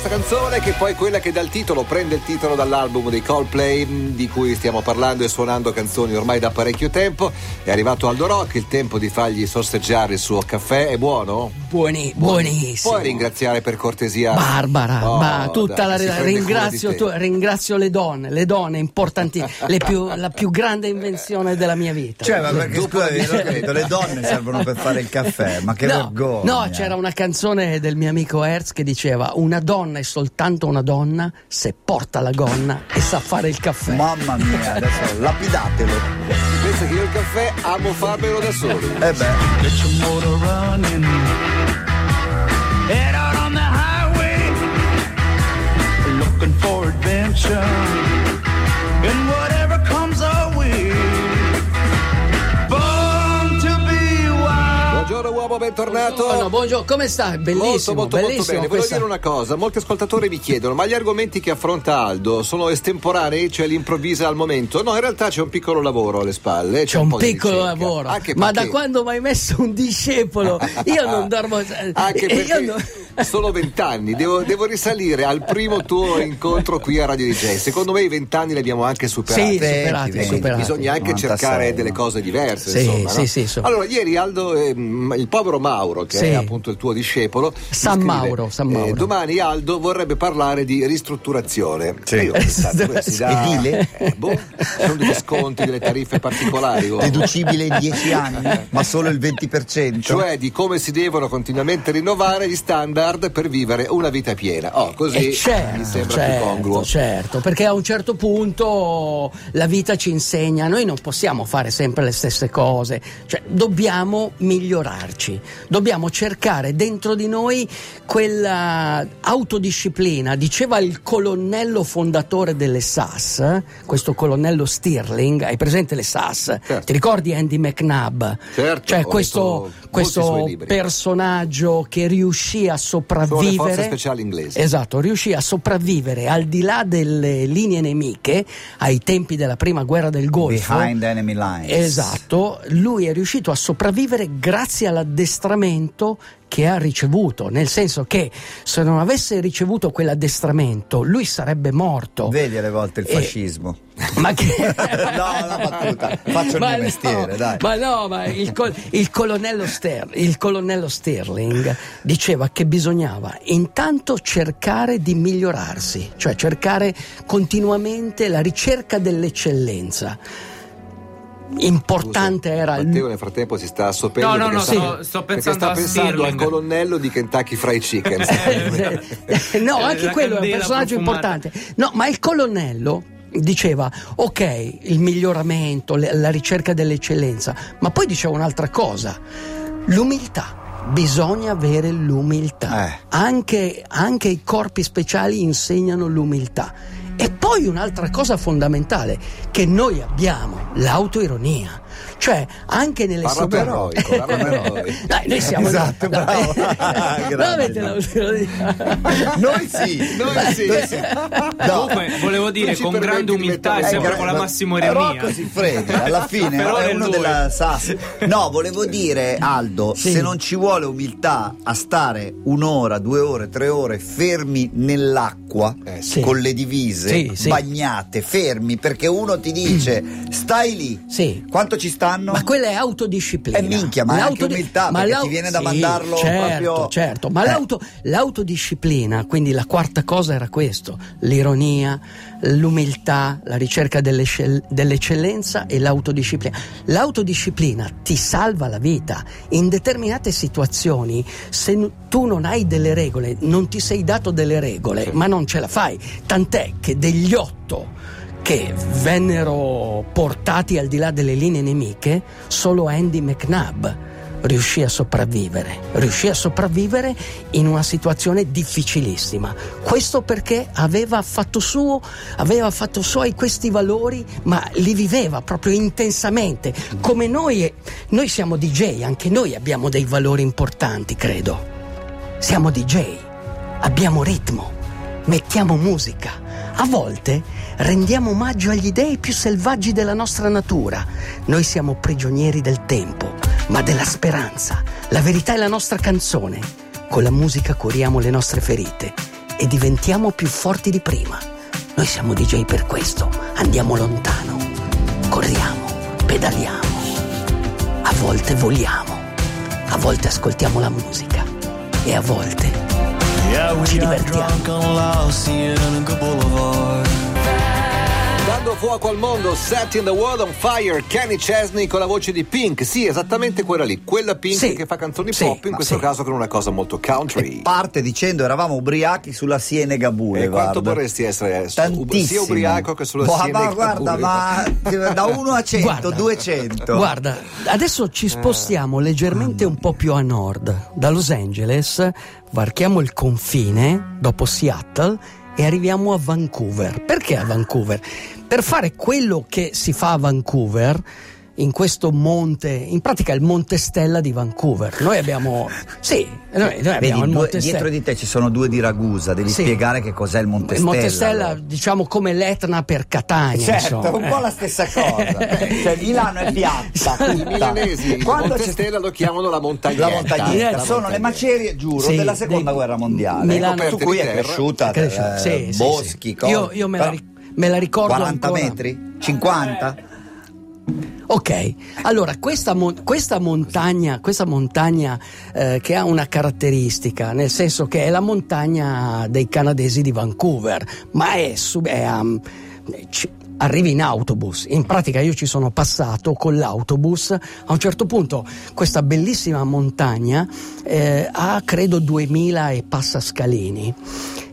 questa canzone che poi è quella che dà il titolo, prende il titolo dall'album dei Coldplay di cui stiamo parlando e suonando canzoni ormai da parecchio tempo. È arrivato Aldo Rock, il tempo di fargli sorseggiare il suo caffè. È buono? Buoni, buonissimo. Puoi ringraziare per cortesia Barbara, oh, ma tutta dai, la ringrazio, tu, ringrazio le donne, le donne importanti, le più, la più grande invenzione della mia vita. Cioè, ma perché scusa, le donne servono per fare il caffè, ma che no, vergogna. No, c'era una canzone del mio amico Hertz che diceva una donna è soltanto una donna se porta la gonna e sa fare il caffè. Mamma mia, adesso lapidatelo. Pensa che io il caffè amo farmelo da solo. Eh beh. Head out on the highway, looking for adventure. And whatever bentornato. Buongiorno, buongiorno. come sta? Bellissimo, molto, molto, bellissimo molto bene. Voglio dire una cosa, molti ascoltatori mi chiedono, ma gli argomenti che affronta Aldo sono estemporanei, cioè li improvvisa al momento? No, in realtà c'è un piccolo lavoro alle spalle. C'è, c'è un, un piccolo lavoro. Anche ma perché... da quando mi hai messo un discepolo? Io non dormo... Anche perché... Non... Sono vent'anni, devo, devo, risalire al primo tuo incontro qui a Radio DJ. Secondo me i vent'anni li abbiamo anche superati. Sì, superati, 20, superati. Bisogna anche 96, cercare delle cose diverse. Sì, insomma, sì, no? sì, so. Allora, ieri Aldo, eh, il povero Mauro, che sì. è appunto il tuo discepolo, San scrive, Mauro, San Mauro. Eh, domani Aldo vorrebbe parlare di ristrutturazione. Sì. Io ho pensato, si dà, Edile? Eh, boh, sono degli sconti, delle tariffe particolari. Oh. Deducibile in 10 anni, ma solo il 20%. Cioè di come si devono continuamente rinnovare gli standard per vivere una vita piena. Oh, così eh certo, mi sembra certo, più congruo. Certo, perché a un certo punto la vita ci insegna, noi non possiamo fare sempre le stesse cose, cioè dobbiamo migliorarci, dobbiamo cercare dentro di noi quella autodisciplina. Diceva il colonnello fondatore delle SAS, eh? questo colonnello Stirling, hai presente le SAS? Certo. Ti ricordi Andy McNabb? Certo, cioè questo, questo personaggio che riuscì a sopravvivere sopravvivere. Forze speciali inglesi. Esatto, riuscì a sopravvivere al di là delle linee nemiche ai tempi della prima guerra del Golfo. Behind enemy lines. Esatto, lui è riuscito a sopravvivere grazie all'addestramento che ha ricevuto, nel senso che se non avesse ricevuto quell'addestramento lui sarebbe morto. Vedi alle volte il fascismo. E... Ma che... no, una battuta, faccio il mio no, mestiere, dai. Ma no, ma il, col... il, colonnello Ster... il colonnello Sterling diceva che bisognava intanto cercare di migliorarsi, cioè cercare continuamente la ricerca dell'eccellenza importante Scusa, era Matteo nel frattempo si sta assopendo no no no sta, sto, sto pensando, sta pensando al colonnello di Kentucky Fried Chicken. No anche quello è un personaggio importante. No ma il colonnello diceva ok il miglioramento la ricerca dell'eccellenza ma poi diceva un'altra cosa l'umiltà bisogna avere l'umiltà. Eh. anche, anche i corpi speciali insegnano l'umiltà e poi un'altra cosa fondamentale che noi abbiamo, l'autoironia. Cioè, anche nelle situazioni. Dai, noi siamo. Esatto, no, bravo. l'autoironia. noi sì, noi sì. Noi sì. No, Comunque, volevo dire, con grande umiltà e sempre con la massima ironia. Rocco si frega, alla fine Però è è uno lui. della SAS. No, volevo dire, Aldo, Sì. se non ci vuole umiltà a stare un'ora, due ore, tre ore fermi nell'acqua Eh, sì. con le divise Sì, sì. bagnate, fermi, perché uno ti dice stai lì. Sì. Quanto ci stanno? Ma quella è autodisciplina. Eh, minchia, ma è anche umiltà, perché ti viene da sì, mandarlo certo, proprio- Certo, ma Eh. l'auto- l'autodisciplina, quindi la quarta cosa era questo, l'ironia, l'umiltà, la ricerca dell'eccell- dell'eccellenza e l'autodisciplina. L'autodisciplina ti salva la vita. In determinate situazioni, se tu non hai delle regole, non ti sei dato delle regole, ma non ce la fai. Tant'è che degli otto che vennero portati al di là delle linee nemiche, solo Andy McNabb riuscì a sopravvivere, riuscì a sopravvivere in una situazione difficilissima. Questo perché aveva fatto suo, aveva fatto suoi questi valori, ma li viveva proprio intensamente. Come noi, noi siamo DJ, anche noi abbiamo dei valori importanti, credo. Siamo DJ, abbiamo ritmo, mettiamo musica. A volte rendiamo omaggio agli dei più selvaggi della nostra natura. Noi siamo prigionieri del tempo, ma della speranza. La verità è la nostra canzone. Con la musica curiamo le nostre ferite e diventiamo più forti di prima. Noi siamo DJ per questo. Andiamo lontano. Corriamo, pedaliamo. A volte voliamo. A volte ascoltiamo la musica. E a volte Yeah, we got drunk on Lousy and a good boulevard. Dando fuoco al mondo, Setting the World on Fire, Kenny Chesney con la voce di Pink. Sì, esattamente quella lì, quella Pink Sì. che fa canzoni Sì, pop, in questo sì. caso con una cosa molto country. Parte dicendo eravamo ubriachi sulla Sienega E Boulevard. quanto vorresti essere Tantissimo. sia ubriaco che sulla Boh, Sienega ma guarda, Boulevard? ma da 1 a 100, Guarda, 200. Guarda, adesso ci spostiamo leggermente un po' più a nord. Da Los Angeles varchiamo il confine, dopo Seattle, e arriviamo a Vancouver. Perché a Vancouver? Per fare quello che si fa a Vancouver, in questo monte, in pratica il Monte Stella di Vancouver. Noi abbiamo. Sì, noi, noi abbiamo Vedi, il due- Monte dietro Stella. di te ci sono due di Ragusa, devi Sì. spiegare che cos'è il Monte Il Stella. Monte Stella, allora. diciamo come l'Etna per Catania. Certo, insomma. un po' la stessa cosa. cioè, Milano è piatta. I milanesi il Quando Monte c'è- Stella lo chiamano la montagnetta. La montagnetta, La sono le macerie, giuro, Sì, della seconda dei- guerra mondiale. Milano- su cui è cresciuta, Cresciuta, eh, sì, boschi, sì. cose. Io, io me, la, me la ricordo 40 ancora. metri? 50? Ok, allora questa, mon- questa montagna, questa montagna eh, che ha una caratteristica, nel senso che è la montagna dei canadesi di Vancouver, ma è, sub- è, um, ci- arrivi in autobus. In pratica io ci sono passato con l'autobus, a un certo punto questa bellissima montagna eh, ha credo 2000 e passa scalini.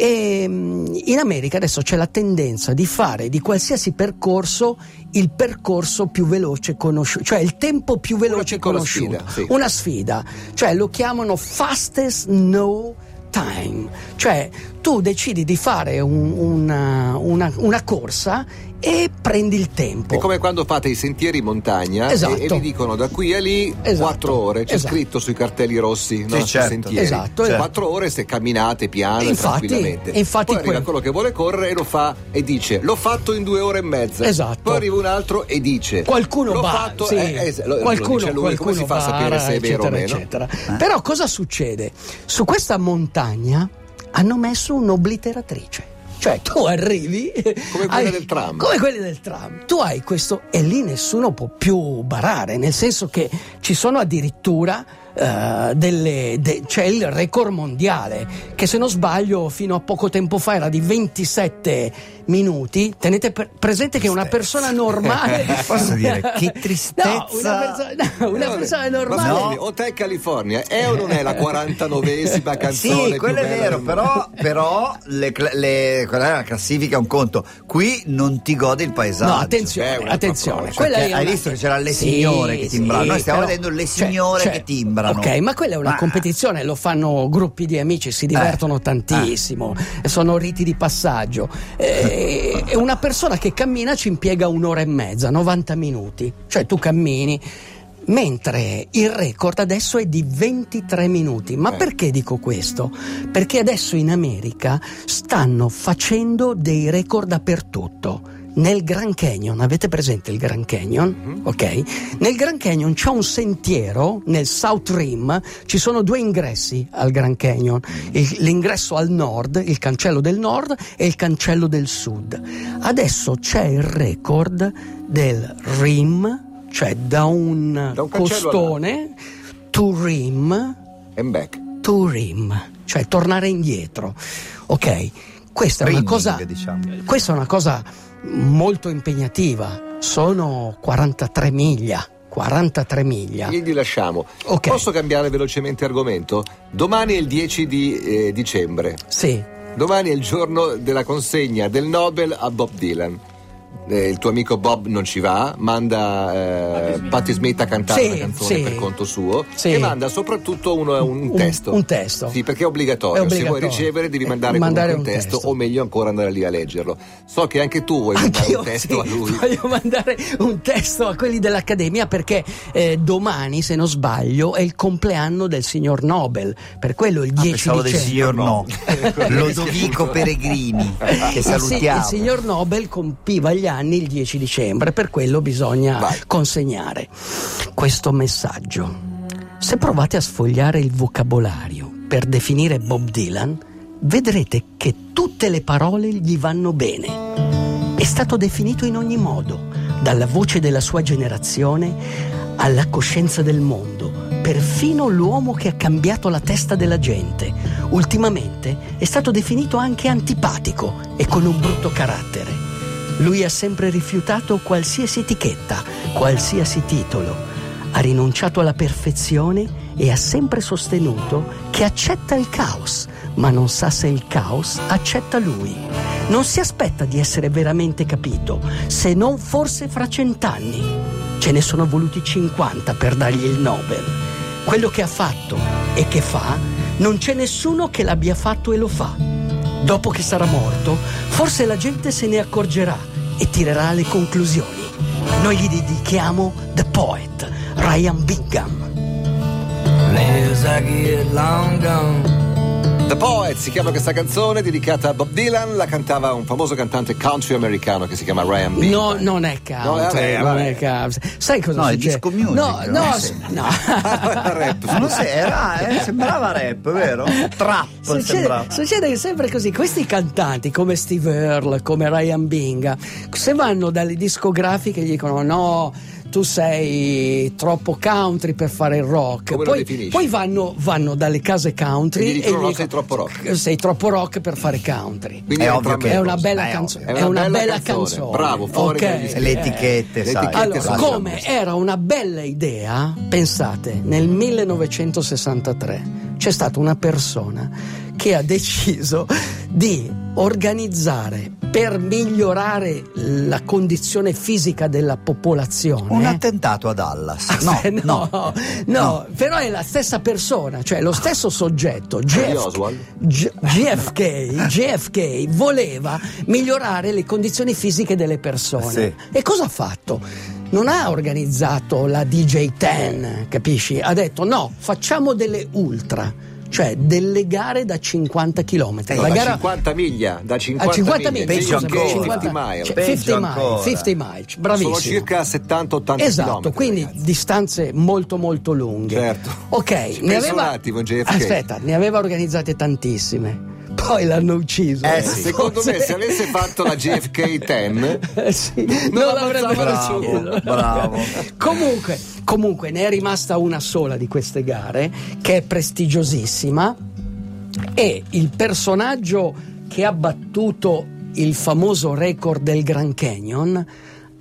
E mm, in America adesso c'è la tendenza di fare di qualsiasi percorso il percorso più veloce conosciuto, cioè il tempo più veloce piccola conosciuto. sfida, sì. Una sfida, cioè lo chiamano fastest no time, cioè tu decidi di fare un- una, una- una corsa e prendi il tempo. È come quando fate i sentieri in montagna Esatto. e, e vi dicono da qui a lì Esatto. 4 ore, c'è Esatto. scritto sui cartelli rossi, no, sui certo. sentieri. Esatto, Cioè, esatto. 4 ore se camminate piano e Infatti- tranquillamente. infatti Poi arriva quello- quello che vuole correre e lo fa e dice l'ho fatto in due ore e mezza. Esatto. Poi arriva un altro e dice Qualcuno l'ho va, fatto sì, eh, eh, lo- lo qualcuno, dice lui, come si fa a qualcuno sapere se è vero o meno? eccetera. Però cosa succede? Su questa montagna hanno messo un'obliteratrice. Cioè tu arrivi Come quella del tram. Come quelle del tram. Tu hai questo e lì nessuno può più barare, nel senso che ci sono addirittura eh, delle, de- c'è il record mondiale che se non sbaglio fino a poco tempo fa era di 27 minuti. Tenete per- presente che una persona normale Posso dire, che No, tristezza. una persona, no, una Eh, persona Ma normale. scusami, Hotel California è o non è la 49esima canzone Sì, quello è vero, però, però le, le- quella è la classifica è un conto. Qui non ti godi il paesaggio. No, attenzione, attenzione. cosa. Quella Perché è hai una- visto che c'era le Sì, signore che timbrano. sì, Noi stiamo però- vedendo le cioè- signore cioè- che timbrano. Ok, ma quella è una Ma- competizione, lo fanno gruppi di amici, si divertono Eh, tantissimo, sono riti di passaggio. Eh, E una persona che cammina ci impiega un'ora e mezza, 90 minuti. Cioè tu cammini. Mentre il record adesso è di 23 minuti. Ma Eh. perché dico questo? Perché adesso in America stanno facendo dei record dappertutto. Nel Grand Canyon, avete presente il Grand Canyon? Ok? Nel Grand Canyon c'è un sentiero, nel South Rim, ci sono due ingressi al Grand Canyon, Il- l'ingresso al nord, il cancello del nord e il cancello del sud. Adesso c'è il record del Rim, cioè da un, Da un costone to Rim And back. to rim, cioè tornare indietro. Ok, questa è una Rimming, cosa diciamo. questa è una cosa molto impegnativa. Sono 43 miglia, 43 miglia. Gli lasciamo. Ok. Posso cambiare velocemente argomento? Domani è il 10 di eh, dicembre. Sì, Domani è il giorno della consegna del Nobel a Bob Dylan. Eh, il tuo amico Bob non ci va, manda eh, Patti Smith a cantare Sì, una canzone sì. per conto suo Sì. e manda soprattutto uno- un, Un- testo. un testo. Sì, perché è obbligatorio. È obbligatorio. Se vuoi ricevere devi Eh, mandare, mandare comunque un un testo, testo. o meglio ancora andare lì a leggerlo. So che anche tu vuoi mandare Anch'io un testo sì, a lui. voglio mandare un testo a quelli dell'Accademia perché eh, domani, se non sbaglio, è il compleanno del signor Nobel. Per quello il 10 Pensavo del dicembre. signor no. Lodovico Peregrini, che Il, si- salutiamo. il signor Nobel compiva gli anni il 10 dicembre, per quello bisogna Vai. consegnare questo messaggio. Se provate a sfogliare il vocabolario per definire Bob Dylan, vedrete che tutte le parole gli vanno bene. È stato definito in ogni modo, dalla voce della sua generazione alla coscienza del mondo, perfino l'uomo che ha cambiato la testa della gente. Ultimamente è stato definito anche antipatico e con un brutto carattere. Lui ha sempre rifiutato qualsiasi etichetta, qualsiasi titolo. Ha rinunciato alla perfezione e ha sempre sostenuto che accetta il caos, ma non sa se il caos accetta lui. Non si aspetta di essere veramente capito, se non forse fra cent'anni. Ce ne sono voluti 50 per dargli il Nobel. Quello che ha fatto e che fa, non c'è nessuno che l'abbia fatto e lo fa. Dopo che sarà morto, forse la gente se ne accorgerà e tirerà le conclusioni. Noi gli dedichiamo The Poet, Ryan Bingham. The Poet si chiama questa canzone dedicata a Bob Dylan, la cantava un famoso cantante country americano che si chiama Ryan B. No, non è country, No, non è country. Sai cosa No, è succede? disco music, No, no? no, s- no. Rap. Non era, eh, sembrava rap, vero? Trap Succede, sembrava. succede sempre così, questi cantanti come Steve Earle, come Ryan Binga, se vanno dalle discografiche gli dicono no, tu sei troppo country per fare il rock, Come lo poi, definisci? poi vanno, vanno dalle case country E gli dicono, "No, gli sei troppo rock." sei troppo rock per fare country. Quindi È è ovvio che- È una bella è canzone, ovvio. è una bella canzone. Bravo, fuori Ok. dagli E le etichette, etichette Allora, come era una bella idea, pensate, nel 1963 c'è stata una persona che ha deciso di organizzare per migliorare la condizione fisica della popolazione. Un attentato a Dallas. No, Eh, no, no. no, però è la stessa persona, cioè lo stesso soggetto. Oswald? G- GFK, GFK voleva migliorare le condizioni fisiche delle persone. Sì. E cosa ha fatto? Non ha organizzato la DJ 10, capisci? Ha detto no, facciamo delle ultra, cioè delle gare da 50 km. No, la da gara 50 miglia, da 50, a 50 miglia, Peggio scusami, ancora. 50 mile. cioè, Peggio 50 mile, ancora. 50 miles, bravissimo. Sono circa 70-80 Esatto, chilometri, quindi ragazzi. distanze molto molto lunghe. Certo. Ok, Ci ne penso aveva un attimo, JFK. Aspetta, ne aveva organizzate tantissime. Poi l'hanno ucciso. Eh sì. Secondo me se avesse fatto la GFK 10 Eh sì, non, l'avrebbe Bravo, ucciso. bravo. comunque, comunque ne è rimasta una sola di queste gare che è prestigiosissima e il personaggio che ha battuto il famoso record del Grand Canyon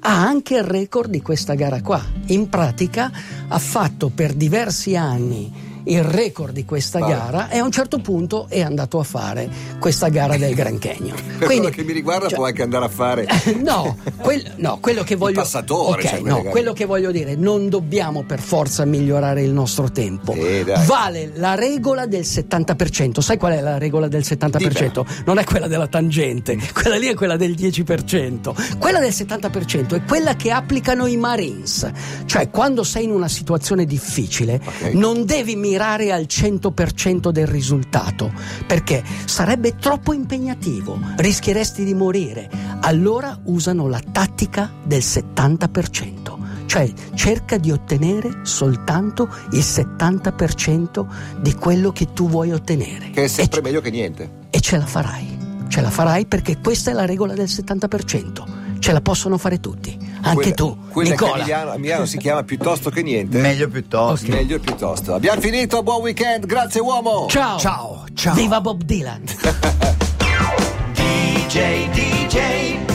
ha anche il record di questa gara qua. In pratica ha fatto per diversi anni il record di questa Vale. gara e a un certo punto è andato a fare questa gara del Grand Canyon. per quello che mi riguarda cioè- può anche andare a fare no, quel- no, quello che voglio passatore, Ok, cioè, no, quello che voglio dire, non dobbiamo per forza migliorare il nostro tempo. Eh, vale la regola del 70%. Sai qual è la regola del 70%? Non è quella della tangente, quella lì è quella del 10%. Quella del 70% è quella che applicano i Marines. Cioè, quando sei in una situazione difficile, Ok. non devi mirare al 100% del risultato, perché sarebbe troppo impegnativo, rischieresti di morire. Allora usano la tattica del 70%, cioè cerca di ottenere soltanto il 70% di quello che tu vuoi ottenere. che è sempre e, meglio che niente. e ce la farai, ce la farai perché questa è la regola del 70%. Ce la possono fare tutti, anche Quella- tu, quella a Nicola. Milano, a Milano si chiama piuttosto che niente. Meglio piuttosto. Meglio piuttosto. Abbiamo finito, buon weekend, grazie uomo. Ciao. Ciao, ciao. Viva Bob Dylan. DJ